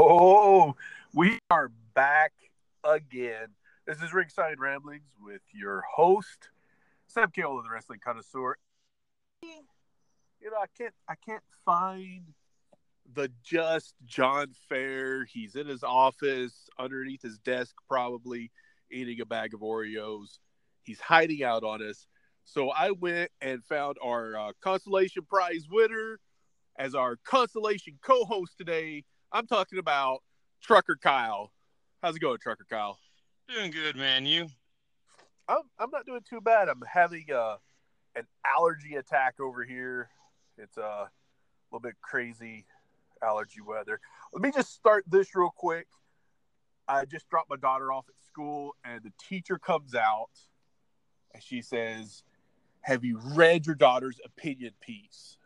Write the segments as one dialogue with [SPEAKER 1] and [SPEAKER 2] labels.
[SPEAKER 1] Whoa, we are back again. This is Ringside Ramblings with your host, Sam Cale, the wrestling connoisseur. You know, I can't, I can't find the just John Fair. He's in his office, underneath his desk, probably eating a bag of Oreos. He's hiding out on us. So I went and found our uh, consolation prize winner as our consolation co-host today. I'm talking about Trucker Kyle. How's it going, Trucker Kyle?
[SPEAKER 2] Doing good, man. You?
[SPEAKER 1] I'm I'm not doing too bad. I'm having uh, an allergy attack over here. It's uh, a little bit crazy allergy weather. Let me just start this real quick. I just dropped my daughter off at school, and the teacher comes out and she says, Have you read your daughter's opinion piece?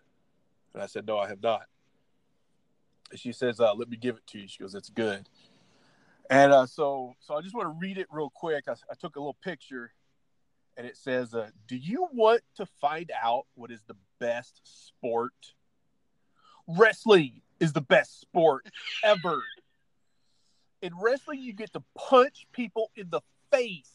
[SPEAKER 1] And I said, No, I have not. She says, uh, Let me give it to you. She goes, It's good. And uh, so, so I just want to read it real quick. I, I took a little picture, and it says, uh, "Do you want to find out what is the best sport? Wrestling is the best sport ever. In wrestling, you get to punch people in the face.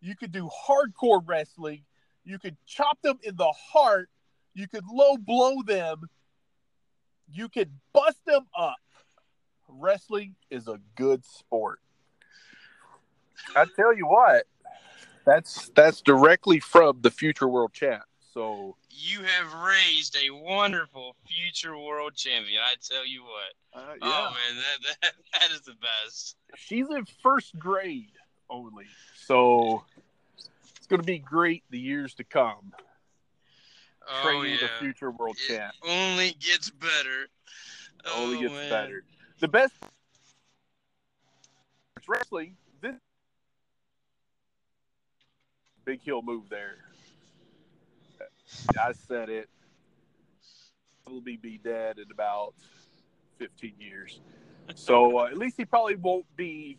[SPEAKER 1] You could do hardcore wrestling. You could chop them in the heart. You could low blow them. You could bust them up wrestling is a good sport. I tell you what, that's that's directly from the future world champ. So
[SPEAKER 2] You have raised a wonderful future world champion. I tell you what.
[SPEAKER 1] uh, yeah,
[SPEAKER 2] Oh man, that, that that is the best.
[SPEAKER 1] she's in first grade only. So it's going to be great the years to come.
[SPEAKER 2] Oh
[SPEAKER 1] Training
[SPEAKER 2] yeah.
[SPEAKER 1] the future world
[SPEAKER 2] It
[SPEAKER 1] champ
[SPEAKER 2] only gets better.
[SPEAKER 1] only
[SPEAKER 2] Oh,
[SPEAKER 1] gets
[SPEAKER 2] man.
[SPEAKER 1] better. The best wrestling. This big heel move there. I said it. Probably be dead in about fifteen years. So uh, at least he probably won't be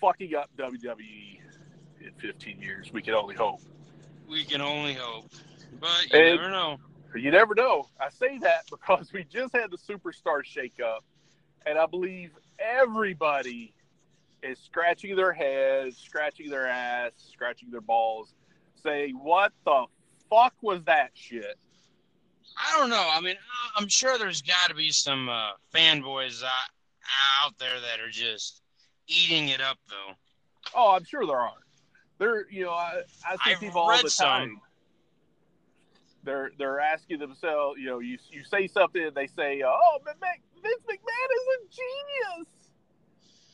[SPEAKER 1] fucking up WWE in fifteen years. We can only hope.
[SPEAKER 2] We can only hope. But you
[SPEAKER 1] And-
[SPEAKER 2] never know.
[SPEAKER 1] You never know. I say that because we just had the superstar shakeup, and I believe everybody is scratching their heads, scratching their ass, scratching their balls, saying, "What the fuck was that shit?"
[SPEAKER 2] I don't know. I mean, I'm sure there's got to be some uh, fanboys uh, out there that are just eating it up, though.
[SPEAKER 1] Oh, I'm sure there are. There, you know, I, I see
[SPEAKER 2] I've
[SPEAKER 1] people all the
[SPEAKER 2] some.
[SPEAKER 1] They're they're asking themselves, you know, you you say something, and they say, "Oh, Vince McMahon is a genius."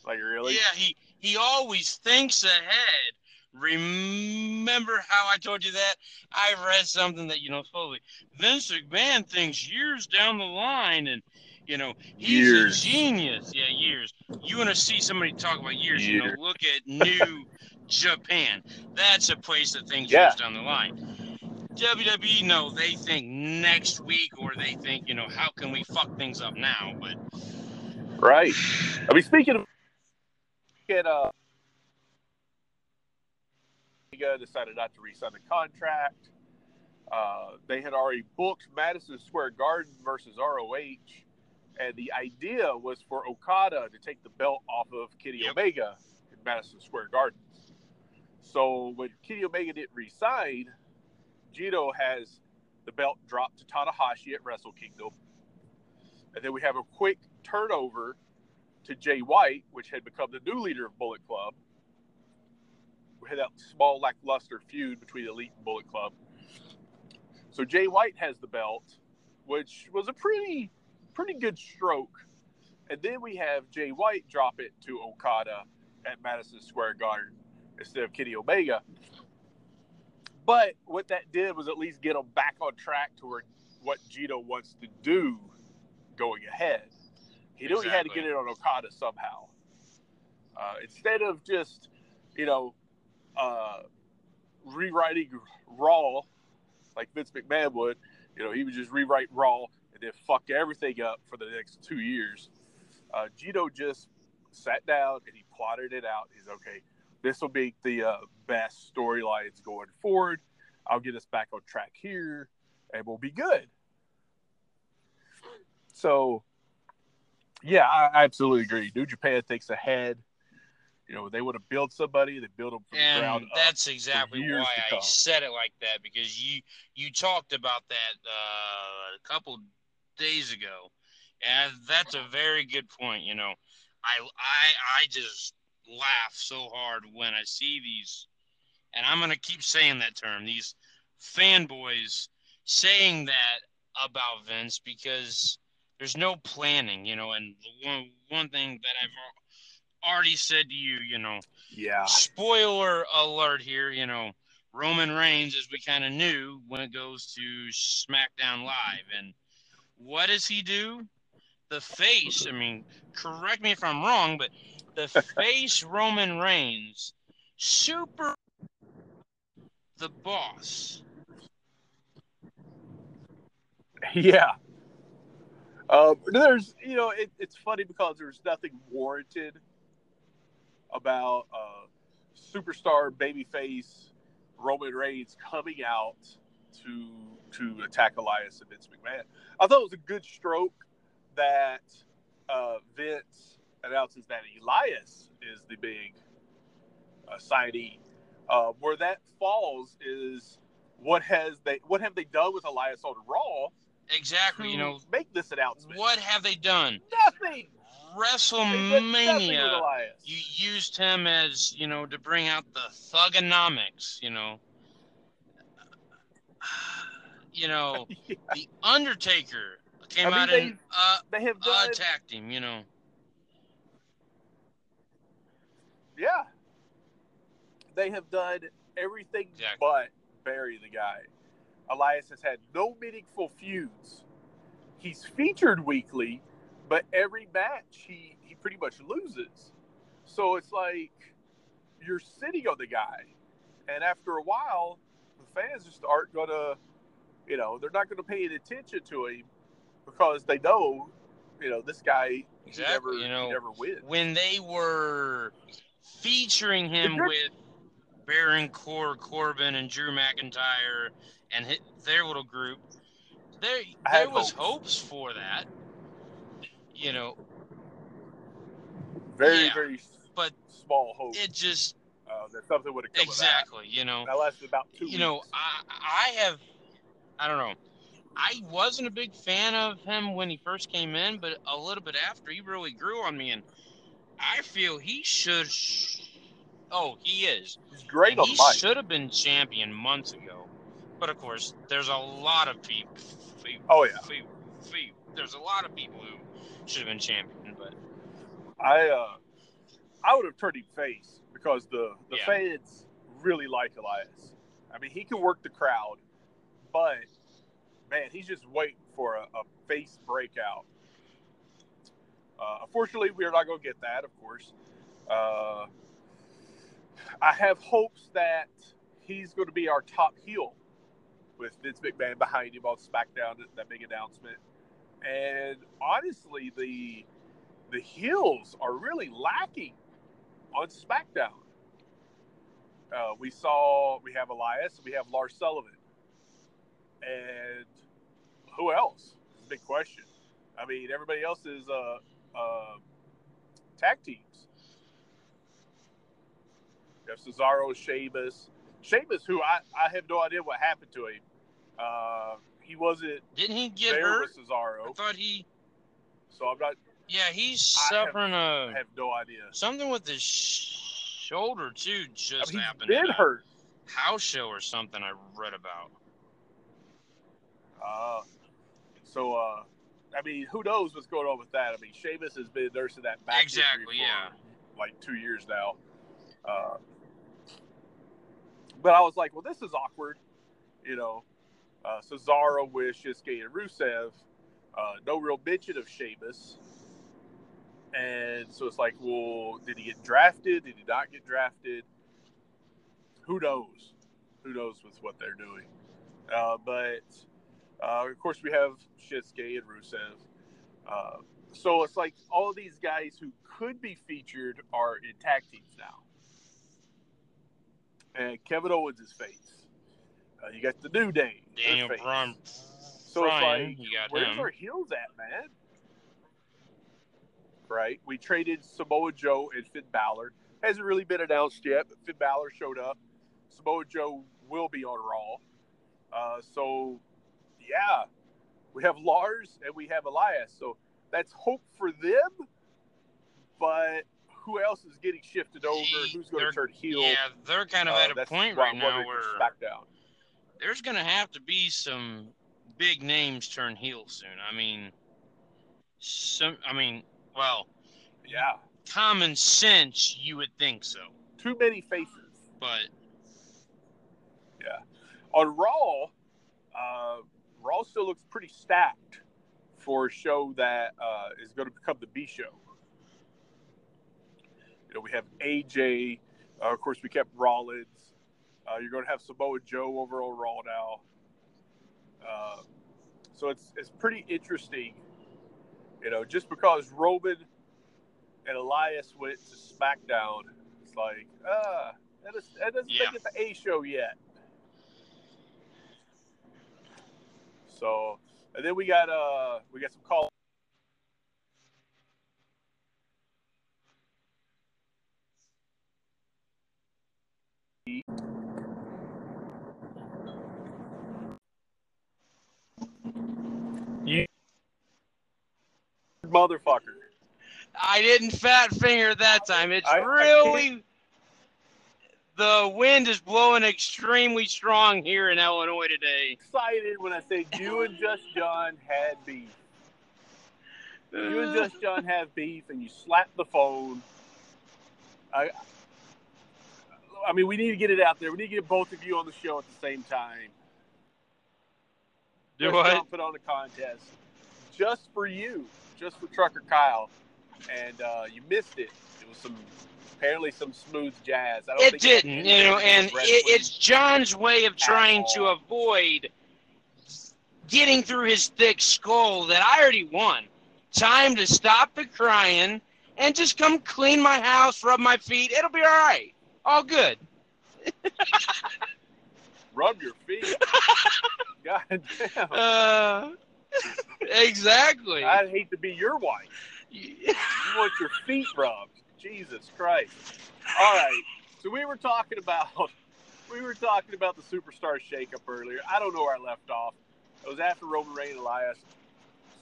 [SPEAKER 1] Like really?
[SPEAKER 2] Yeah, he he always thinks ahead. Remember how I told you that? I read something that you know slowly. Vince McMahon thinks years down the line, and you know he's
[SPEAKER 1] Years.
[SPEAKER 2] a genius. Yeah, years. You want to see somebody talk about years? You know, look at New Japan. That's a place that thinks
[SPEAKER 1] Yeah.
[SPEAKER 2] years down the line. WWE, no, they think next week, or they think, you know, how can we fuck things up now? But
[SPEAKER 1] Right. I mean, speaking of, at uh, decided not to re-sign the contract. Uh, they had already booked Madison Square Garden versus ROH, and the idea was for Okada to take the belt off of Kenny
[SPEAKER 2] Yep.
[SPEAKER 1] Omega in Madison Square Garden. So when Kenny Omega didn't re-sign, Gedo has the belt dropped to Tanahashi at Wrestle Kingdom. And then we have a quick turnover to Jay White, which had become the new leader of Bullet Club. We had that small lackluster feud between Elite and Bullet Club. So Jay White has the belt, which was a pretty pretty good stroke. And then we have Jay White drop it to Okada at Madison Square Garden instead of Kenny Omega. But what that did was at least get him back on track toward what Gedo wants to do going ahead. He knew he had to get it on Okada somehow. Uh, instead of just, you know, uh, rewriting Raw like Vince McMahon would, you know, he would just rewrite Raw and then fuck everything up for the next two years. Uh, Gedo just sat down and he plotted it out. He's okay. This will be the uh, best storylines going forward. I'll get us back on track here, and we'll be good. So Yeah, I, I absolutely agree. New Japan thinks ahead. You know, they want to build somebody, they build them from the ground up.
[SPEAKER 2] that's exactly why I said it like that because you you talked about that uh, a couple days ago, and that's a very good point. You know, I I I just laugh so hard when I see these, and I'm gonna keep saying that term. These fanboys saying that about Vince because there's no planning. You know, and the one one thing that I've already said to you, you know
[SPEAKER 1] yeah,
[SPEAKER 2] spoiler alert here, you know, Roman Reigns, as we kind of knew when it goes to SmackDown Live. And what does he do? The face, I mean, correct me if I'm wrong, but the face Roman Reigns, super the boss.
[SPEAKER 1] yeah. Um, there's, you know, it, it's funny because there's nothing warranted about uh, superstar babyface Roman Reigns coming out to to attack Elias and Vince McMahon. I thought it was a good stroke that uh, Vince announces that Elias is the big uh, signee. Uh, where that falls is what has they what have they done with Elias on Raw
[SPEAKER 2] Exactly, you know,
[SPEAKER 1] make this announcement?
[SPEAKER 2] what have they done?
[SPEAKER 1] Nothing. Did nothing
[SPEAKER 2] WrestleMania. You used him as you know to bring out the Thuganomics you know you know
[SPEAKER 1] Yeah.
[SPEAKER 2] the undertaker came
[SPEAKER 1] I mean,
[SPEAKER 2] out
[SPEAKER 1] they-
[SPEAKER 2] and uh,
[SPEAKER 1] They have done,
[SPEAKER 2] attacked him you know
[SPEAKER 1] yeah. They have done everything
[SPEAKER 2] Exactly.
[SPEAKER 1] but bury the guy. Elias has had no meaningful feuds. He's featured weekly, but every match he he pretty much loses. So it's like you're sitting on the guy, and after a while, the fans just aren't gonna, you know, they're not gonna pay any attention to him because they know, you know, this guy
[SPEAKER 2] Exactly,
[SPEAKER 1] never
[SPEAKER 2] you know,
[SPEAKER 1] never wins.
[SPEAKER 2] when they were featuring him
[SPEAKER 1] you're-
[SPEAKER 2] with Baron Cor Corbin and Drew McIntyre and hit their little group there there was
[SPEAKER 1] hopes.
[SPEAKER 2] hopes for that you know
[SPEAKER 1] very
[SPEAKER 2] yeah,
[SPEAKER 1] very
[SPEAKER 2] but
[SPEAKER 1] small hope
[SPEAKER 2] it just
[SPEAKER 1] uh, that something would have come
[SPEAKER 2] exactly you know
[SPEAKER 1] that. Lasted about two.
[SPEAKER 2] you know. I I have I don't know. I wasn't a big fan of him when he first came in, but a little bit after he really grew on me, and I feel he should. Oh, he is.
[SPEAKER 1] he's great on
[SPEAKER 2] he
[SPEAKER 1] mic.
[SPEAKER 2] should have been champion months ago, but of course, there's a lot of people.
[SPEAKER 1] Oh, yeah.
[SPEAKER 2] There's a lot of people who should have been champion, but
[SPEAKER 1] I uh, I would have turned him face because the the
[SPEAKER 2] Yeah.
[SPEAKER 1] fans really like Elias. I mean, he can work the crowd, but man, he's just waiting for a, a face breakout. Uh, unfortunately, we are not going to get that, of course. Uh, I have hopes that he's going to be our top heel with Vince McMahon behind him on SmackDown, that big announcement. And honestly, the the heels are really lacking on SmackDown. Uh, we saw we have Elias, we have Lars Sullivan, and who else? Big question. I mean, everybody else is uh, uh, tag teams. You have Cesaro, Sheamus, Sheamus, who I, I have no idea what happened to him. Uh, he wasn't
[SPEAKER 2] didn't he get
[SPEAKER 1] there
[SPEAKER 2] hurt?
[SPEAKER 1] with Cesaro,
[SPEAKER 2] I thought he.
[SPEAKER 1] so I'm not.
[SPEAKER 2] Yeah, he's
[SPEAKER 1] I have-
[SPEAKER 2] suffering
[SPEAKER 1] I
[SPEAKER 2] a
[SPEAKER 1] have no idea.
[SPEAKER 2] something with his shoulder too.
[SPEAKER 1] I
[SPEAKER 2] Just
[SPEAKER 1] mean, he's
[SPEAKER 2] happened.
[SPEAKER 1] been
[SPEAKER 2] at
[SPEAKER 1] hurt.
[SPEAKER 2] House show or something I read about.
[SPEAKER 1] Uh, so, uh, I mean, who knows what's going on with that? I mean, Sheamus has been nursing that back
[SPEAKER 2] Exactly, yeah.
[SPEAKER 1] like two years now. Uh, but I was like, well, this is awkward. You know, uh, Cesaro with Shinsuke and Rusev, uh, no real mention of Sheamus. And so it's like, well, did he get drafted? Did he not get drafted? Who knows? Who knows with what they're doing? Uh, but uh, of course, we have Shinsuke and Rusev. Uh, so it's like all these guys who could be featured are in tag teams now. And Kevin Owens is face. Uh, you got the New Day.
[SPEAKER 2] Daniel. Bryan.
[SPEAKER 1] So it's like,
[SPEAKER 2] got
[SPEAKER 1] where's
[SPEAKER 2] him.
[SPEAKER 1] our heels at, man? right? We traded Samoa Joe and Finn Balor. Hasn't really been announced yet, but Finn Balor showed up. Samoa Joe will be on Raw. Uh, so, yeah, we have Lars and we have Elias. So that's hope for them. But who else is getting shifted over? Who's going to turn heel?
[SPEAKER 2] Yeah, they're kind of
[SPEAKER 1] Uh,
[SPEAKER 2] at a point right now where there's going to have to be some big names turn heel soon. I mean, some. I mean, well,
[SPEAKER 1] Yeah,
[SPEAKER 2] common sense, you would think so,
[SPEAKER 1] too many faces.
[SPEAKER 2] but yeah,
[SPEAKER 1] On Raw, uh, Raw still looks pretty stacked for a show that uh, is going to become the B show. You know, we have AJ. Uh, of course, we kept Rollins. Uh, you're going to have Samoa Joe over on Raw now. Uh, so it's it's pretty interesting. You know, just because Roman and Elias went to SmackDown, it's like, ah, that, is, that doesn't
[SPEAKER 2] Yeah.
[SPEAKER 1] make it the A show yet. So, and then we got uh we got some call. You motherfucker.
[SPEAKER 2] I didn't fat finger that time. It's
[SPEAKER 1] I- I
[SPEAKER 2] really the wind is blowing extremely strong here in Illinois today.
[SPEAKER 1] Excited when I say you and Just John had beef. You and Just John have beef, and you slap the phone. I, I mean, we need to get it out there. We need to get both of you on the show at the same time.
[SPEAKER 2] Do
[SPEAKER 1] Just
[SPEAKER 2] what?
[SPEAKER 1] John put on a contest just for you, just for Trucker Kyle, and uh, you missed it. It was some apparently some smooth jazz. I don't
[SPEAKER 2] It
[SPEAKER 1] think
[SPEAKER 2] didn't, you know,
[SPEAKER 1] to do with
[SPEAKER 2] and it, it's John's way of trying to avoid getting through his thick skull that I already won. Time to stop the crying and just come clean my house, rub my feet. It'll be all right. All good.
[SPEAKER 1] rub your feet. God damn.
[SPEAKER 2] Uh, exactly.
[SPEAKER 1] I'd hate to be your wife. You want your feet rubbed. Jesus Christ. All right. So we were talking about we were talking about the superstar shakeup earlier. I don't know where I left off. It was after Roman Reigns and Elias.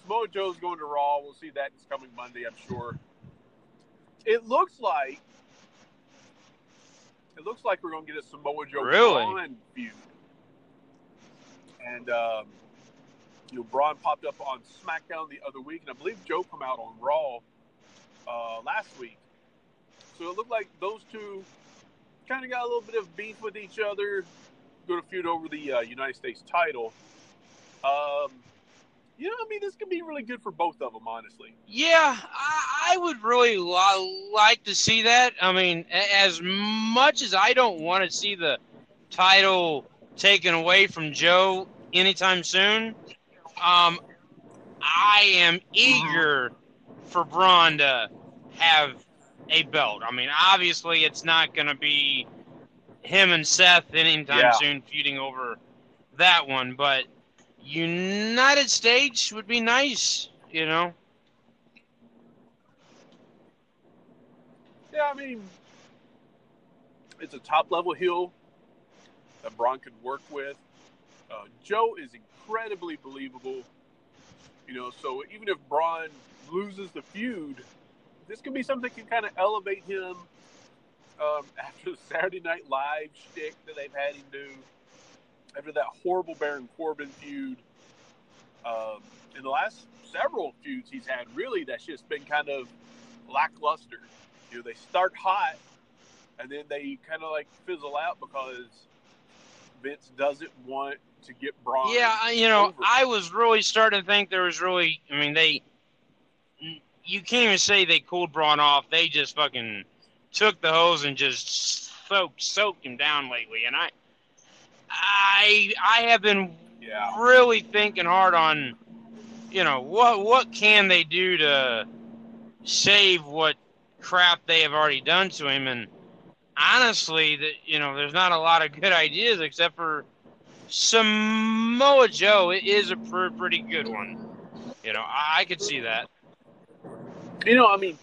[SPEAKER 1] Samoa Joe's going to Raw. We'll see that this coming Monday, I'm sure. It looks like it looks like we're going to get a Samoa Joe
[SPEAKER 2] Really?
[SPEAKER 1] Braun feud. And um, you know, Braun popped up on SmackDown the other week, and I believe Joe come out on Raw uh, last week. So it looked like those two kind of got a little bit of beef with each other, going to feud over the uh, United States title. Um, you know, I mean, this could be really good for both of them, honestly.
[SPEAKER 2] Yeah, I, I would really lo- like to see that. I mean, as much as I don't want to see the title taken away from Joe anytime soon, um, I am eager for Braun to have a belt. I mean, obviously, it's not going to be him and Seth anytime
[SPEAKER 1] Yeah.
[SPEAKER 2] soon feuding over that one, but United States would be nice, you know.
[SPEAKER 1] Yeah, I mean, it's a top level heel that Braun could work with. Uh, Joe is incredibly believable. You know, so even if Braun loses the feud, this could be something that can kind of elevate him um, after the Saturday Night Live shtick that they've had him do, after that horrible Baron Corbin feud. Um, in the last several feuds he's had, really, that's just been kind of lackluster. You know, they start hot and then they kind of like fizzle out because Vince doesn't want to get Braun.
[SPEAKER 2] Yeah, you know,
[SPEAKER 1] over.
[SPEAKER 2] I was really starting to think there was really. I mean, they. You can't even say they cooled Braun off. They just fucking took the hose and just soaked soaked him down lately. And I, I, I have been
[SPEAKER 1] Yeah.
[SPEAKER 2] really thinking hard on, you know, what what can they do to save what crap they have already done to him. And honestly, that you know, there's not a lot of good ideas except for Samoa Joe is a pr- pretty good one. You know, I, I could see that.
[SPEAKER 1] You know, I mean,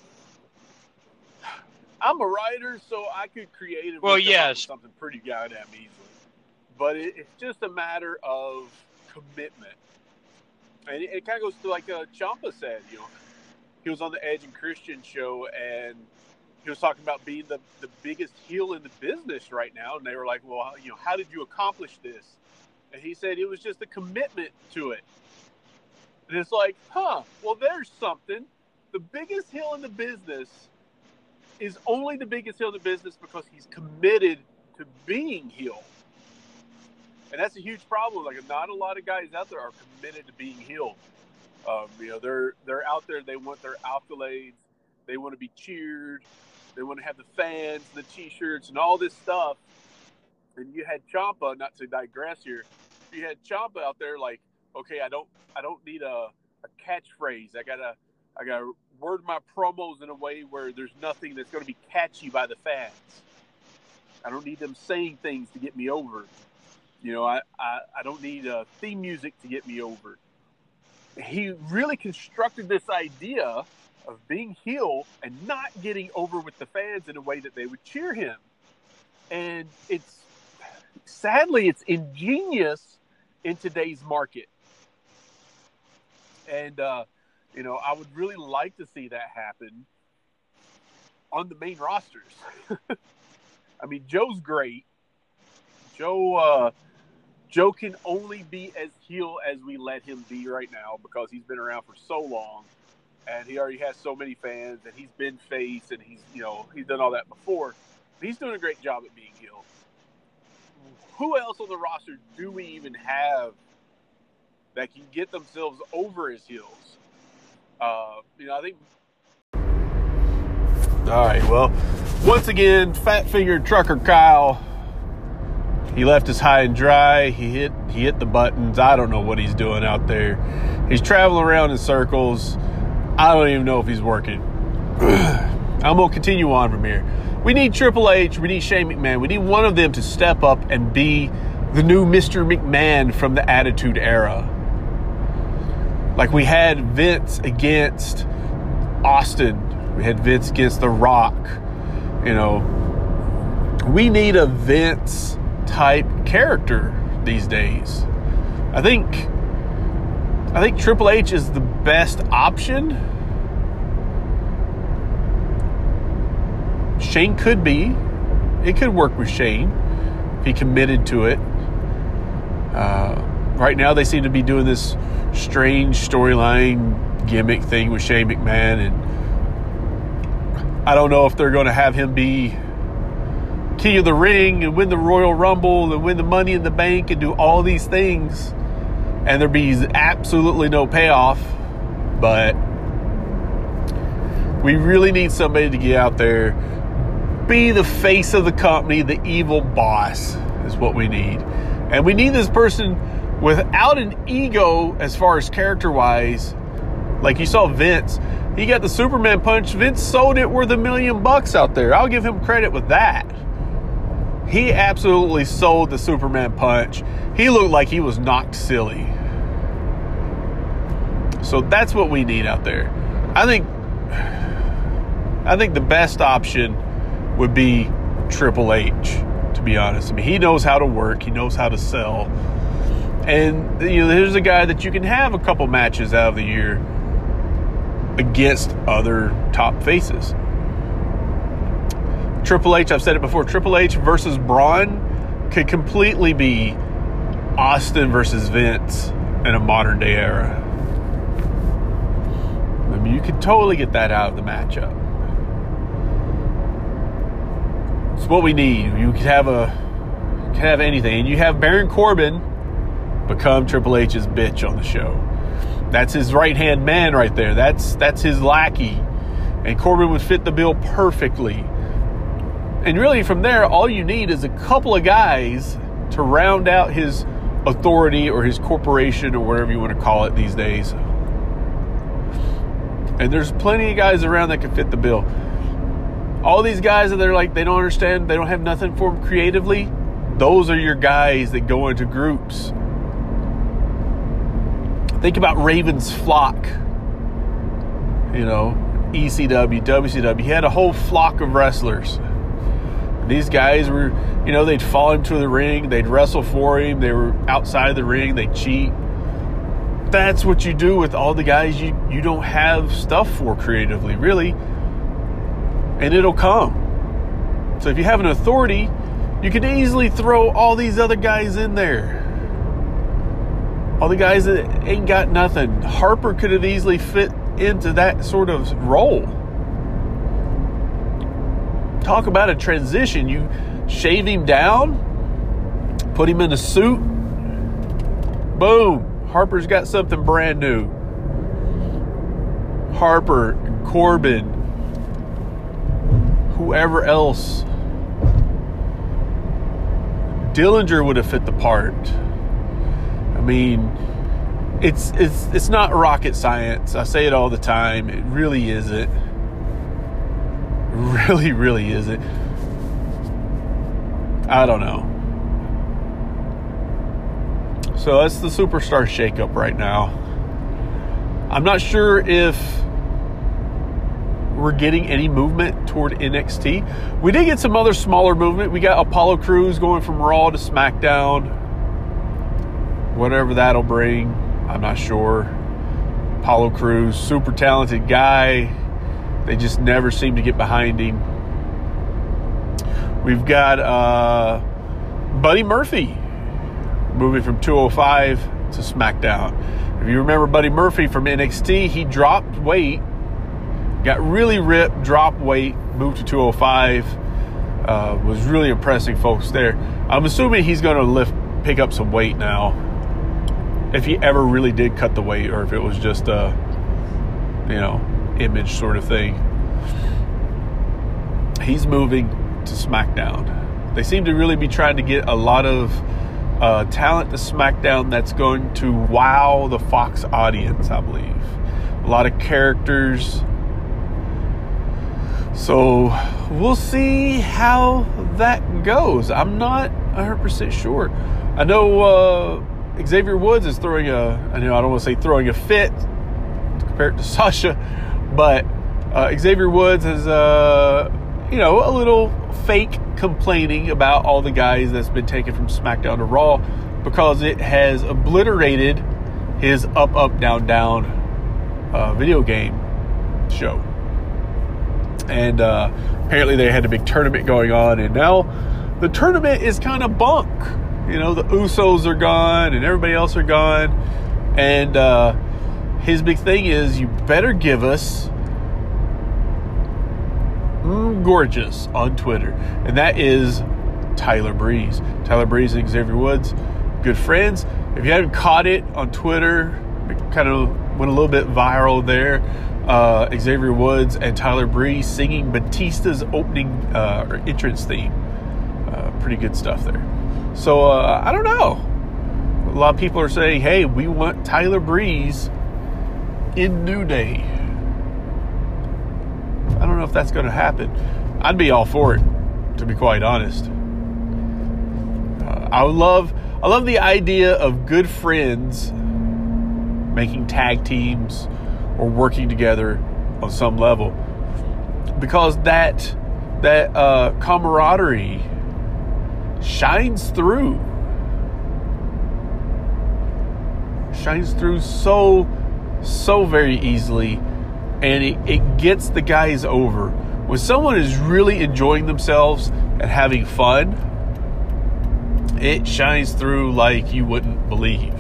[SPEAKER 1] I'm a writer, so I could creatively
[SPEAKER 2] Well,
[SPEAKER 1] come up with
[SPEAKER 2] yes.
[SPEAKER 1] something pretty goddamn easily. But it, it's just a matter of commitment, and it, it kind of goes to like uh, Ciampa said. You know, he was on the Edge and Christian show, and he was talking about being the the biggest heel in the business right now. And they were like, "Well, you know, how did you accomplish this?" And he said it was just a commitment to it. And it's like, huh? Well, there's something. The biggest heel in the business is only the biggest heel in the business because he's committed to being heel. And that's a huge problem. Like, not a lot of guys out there are committed to being heel. Um, you know, they're they're out there. They want their accolades. They want to be cheered. They want to have the fans, the T-shirts, and all this stuff. And you had Ciampa. Not to digress here, you had Ciampa out there. Like, okay, I don't I don't need a, a catchphrase. I gotta I gotta word my promos in a way where there's nothing that's going to be catchy by the fans. I don't need them saying things to get me over. You know, I, I, I don't need uh, theme music to get me over. He really constructed this idea of being heel and not getting over with the fans in a way that they would cheer him. And it's sadly, it's ingenious in today's market. And, uh, you know, I would really like to see that happen on the main rosters. I mean, Joe's great. Joe, uh, Joe can only be as heel as we let him be right now because he's been around for so long, and he already has so many fans, and he's been face, and he's you know he's done all that before. He's doing a great job at being heel. Who else on the roster do we even have that can get themselves over as heels? Uh, you know, I think. All right. Well, once again, fat fingered trucker Kyle. He left us high and dry. He hit he hit the buttons. I don't know what he's doing out there. He's traveling around in circles. I don't even know if he's working. I'm gonna continue on from here. We need Triple H. We need Shane McMahon. We need one of them to step up and be the new Mr. McMahon from the Attitude Era. Like we had Vince against Austin. We had Vince against The Rock. You know, we need a Vince type character these days. I think I think Triple H is the best option. Shane could be. It could work with Shane if he committed to it. Uh, right now, they seem to be doing this strange storyline gimmick thing with Shane McMahon, and I don't know if they're going to have him be King of the Ring and win the Royal Rumble and win the Money in the Bank and do all these things, and there be absolutely no payoff. But we really need somebody to get out there, be the face of the company, the evil boss is what we need. And we need this person without an ego as far as character wise. Like you saw Vince, he got the Superman punch. Vince sold it worth a million bucks out there. I'll give him credit with that. He absolutely sold the Superman punch. He looked like he was knocked silly. So that's what we need out there. I think I think the best option would be Triple H, to be honest. I mean, he knows how to work, he knows how to sell. And you know, there's a guy that you can have a couple matches out of the year against other top faces. Triple H, I've said it before, Triple H versus Braun could completely be Austin versus Vince in a modern day era. I mean, you could totally get that out of the matchup. It's what we need. You could have a could have anything. And you have Baron Corbin become Triple H's bitch on the show. That's his right hand man right there. That's that's his lackey. And Corbin would fit the bill perfectly. And really from there, all you need is a couple of guys to round out his authority or his corporation or whatever you want to call it these days. And there's plenty of guys around that can fit the bill. All these guys that they're like, they don't understand, they don't have nothing for them creatively, those are your guys that go into groups. Think about Raven's flock. You know, ECW, WCW. He had a whole flock of wrestlers. These guys were, you know, they'd follow him to the ring, they'd wrestle for him, they were outside the ring, they'd cheat. That's what you do with all the guys you, you don't have stuff for creatively, really. And it'll come. So if you have an authority, you can easily throw all these other guys in there. All the guys that ain't got nothing. Harper could have easily fit into that sort of role talk about a transition. You shave him down, put him in a suit, boom, Harper's got something brand new. Harper, Corbin, whoever else. Dillinger would have fit the part. Mean, it's it's it's not rocket science. I say it all the time. It really isn't really, really isn't. I don't know. So that's the superstar shakeup right now. I'm not sure if we're getting any movement toward NXT. We did get some other smaller movement. We got Apollo Crews going from Raw to SmackDown. Whatever that'll bring, I'm not sure. Apollo Crews, super talented guy they just never seem to get behind him. We've got uh, Buddy Murphy moving from 205 to SmackDown. If you remember Buddy Murphy from NXT, he dropped weight, got really ripped, dropped weight, moved to 205. Uh, was really impressing folks there. I'm assuming he's going to lift, pick up some weight now. If he ever really did cut the weight, or if it was just a, you know, image sort of thing. He's moving to SmackDown. They seem to really be trying to get a lot of uh, talent to SmackDown that's going to wow the Fox audience, I believe. A lot of characters. So we'll see how that goes. I'm not 100% sure. I know uh, Xavier Woods is throwing a, I know I don't want to say throwing a fit compared to Sasha, but uh, Xavier Woods is, uh, you know, a little fake complaining about all the guys that's been taken from SmackDown to Raw because it has obliterated his up, up, down, down uh, video game show. And uh, apparently they had a big tournament going on, and now the tournament is kind of bunk. You know, the Usos are gone, and everybody else are gone, and uh, his big thing is you better give us mm, gorgeous on Twitter, and that is Tyler Breeze. Tyler Breeze and Xavier Woods, good friends. If you haven't caught it on Twitter, it kind of went a little bit viral there. Uh, Xavier Woods and Tyler Breeze singing Batista's opening uh, or entrance theme. Uh, pretty good stuff there. So uh, I don't know. A lot of people are saying, "Hey, we want Tyler Breeze in New Day. I don't know if that's going to happen. I'd be all for it, to be quite honest. Uh, I love, I love the idea of good friends making tag teams or working together on some level, because that that uh, camaraderie shines through, shines through so so very easily and it, it gets the guys over. When someone is really enjoying themselves and having fun, it shines through like you wouldn't believe.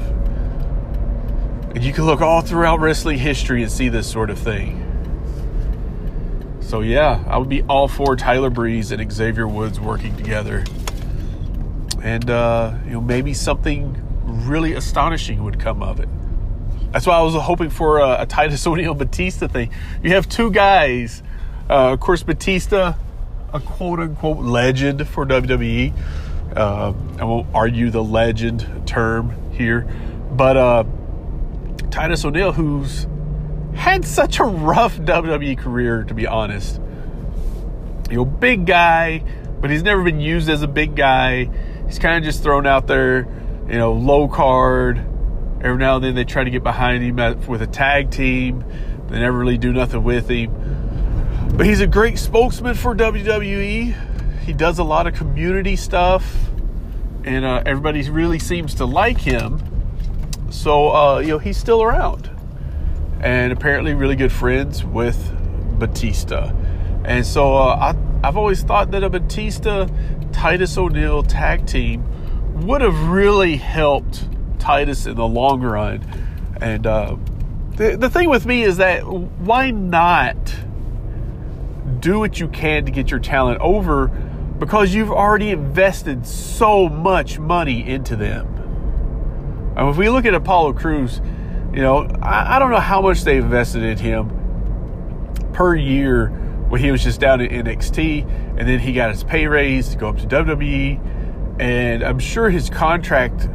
[SPEAKER 1] And you can look all throughout wrestling history and see this sort of thing. So, yeah, I would be all for Tyler Breeze and Xavier Woods working together. And, uh, you know, maybe something really astonishing would come of it. That's why I was hoping for a, a Titus O'Neil Batista thing. You have two guys. Uh, of course, Batista, a quote unquote legend for WWE. Uh, I won't argue the legend term here, but uh, Titus O'Neil, who's had such a rough WWE career, to be honest. You know, big guy, but he's never been used as a big guy. He's kind of just thrown out there, you know, low card Every now and then they try to get behind him with a tag team. They never really do nothing with him. But he's a great spokesman for WWE. He does a lot of community stuff, and uh, everybody really seems to like him. So, uh, you know, he's still around. And apparently, really good friends with Batista. And so, uh, I, I've always thought that a Batista Titus O'Neil tag team would have really helped Titus in the long run. And uh, the, the thing with me is that why not do what you can to get your talent over because you've already invested so much money into them. And if we look at Apollo Crews, you know, I, I don't know how much they invested in him per year when he was just down at NXT, and then he got his pay raise to go up to WWE, and I'm sure his contract,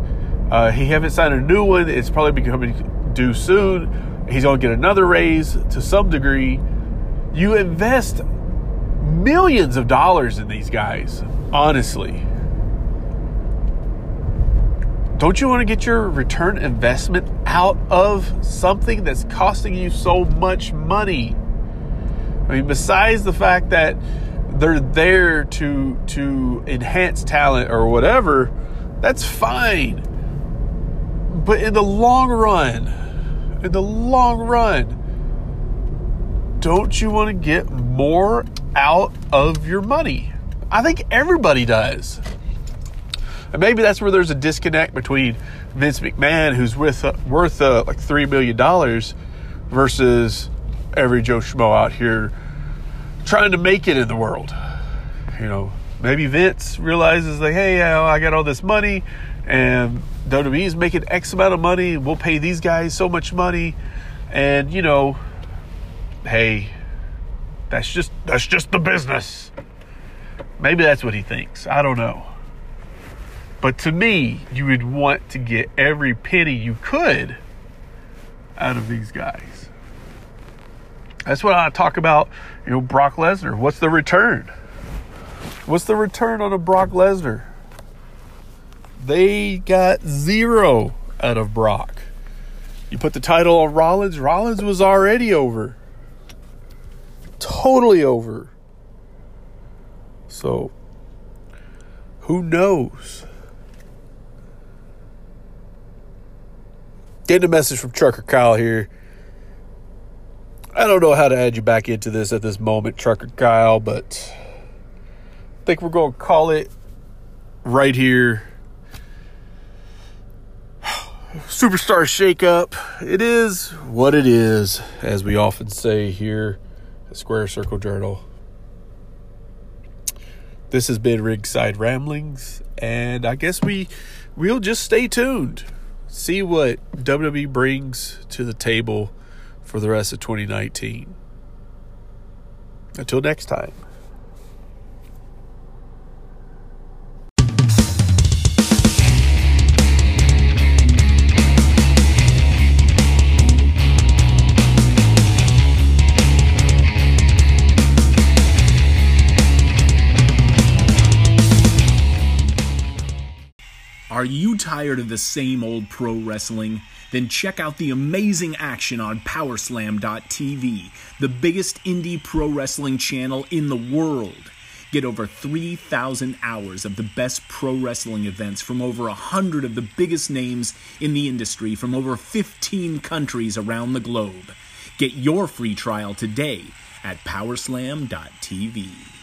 [SPEAKER 1] uh, he haven't signed a new one. It's probably becoming due soon. He's going to get another raise to some degree. You invest millions of dollars in these guys, honestly. Don't you want to get your return investment out of something that's costing you so much money? I mean, besides the fact that they're there to to enhance talent or whatever, that's fine. But in the long run, in the long run, don't you want to get more out of your money? I think everybody does. And maybe that's where there's a disconnect between Vince McMahon, who's with, uh, worth uh, like $3 million, versus every Joe Schmo out here trying to make it in the world. You know, maybe Vince realizes, like, hey, I got all this money, and WWE is making X amount of money. We'll pay these guys so much money. And, you know, hey, that's just that's just the business. Maybe that's what he thinks. I don't know. But to me, you would want to get every penny you could out of these guys. That's what I talk about, you know, Brock Lesnar. What's the return? What's the return on a Brock Lesnar? They got zero out of Brock. You put the title on Rollins, Rollins was already over. Totally over. So, who knows? Getting a message from Trucker Kyle here. I don't know how to add you back into this at this moment, Trucker Kyle, but I think we're going to call it right here. Superstar shakeup. It is what it is, as we often say here at Squared Circle Journal. This has been Ringside Ramblings, and I guess we we'll just stay tuned see what WWE brings to the table for the rest of 2019. Until next time.
[SPEAKER 3] Are you tired of the same old pro wrestling? Then check out the amazing action on Powerslam.tv, the biggest indie pro wrestling channel in the world. Get over 3,000 hours of the best pro wrestling events from over 100 of the biggest names in the industry from over 15 countries around the globe. Get your free trial today at Powerslam.tv.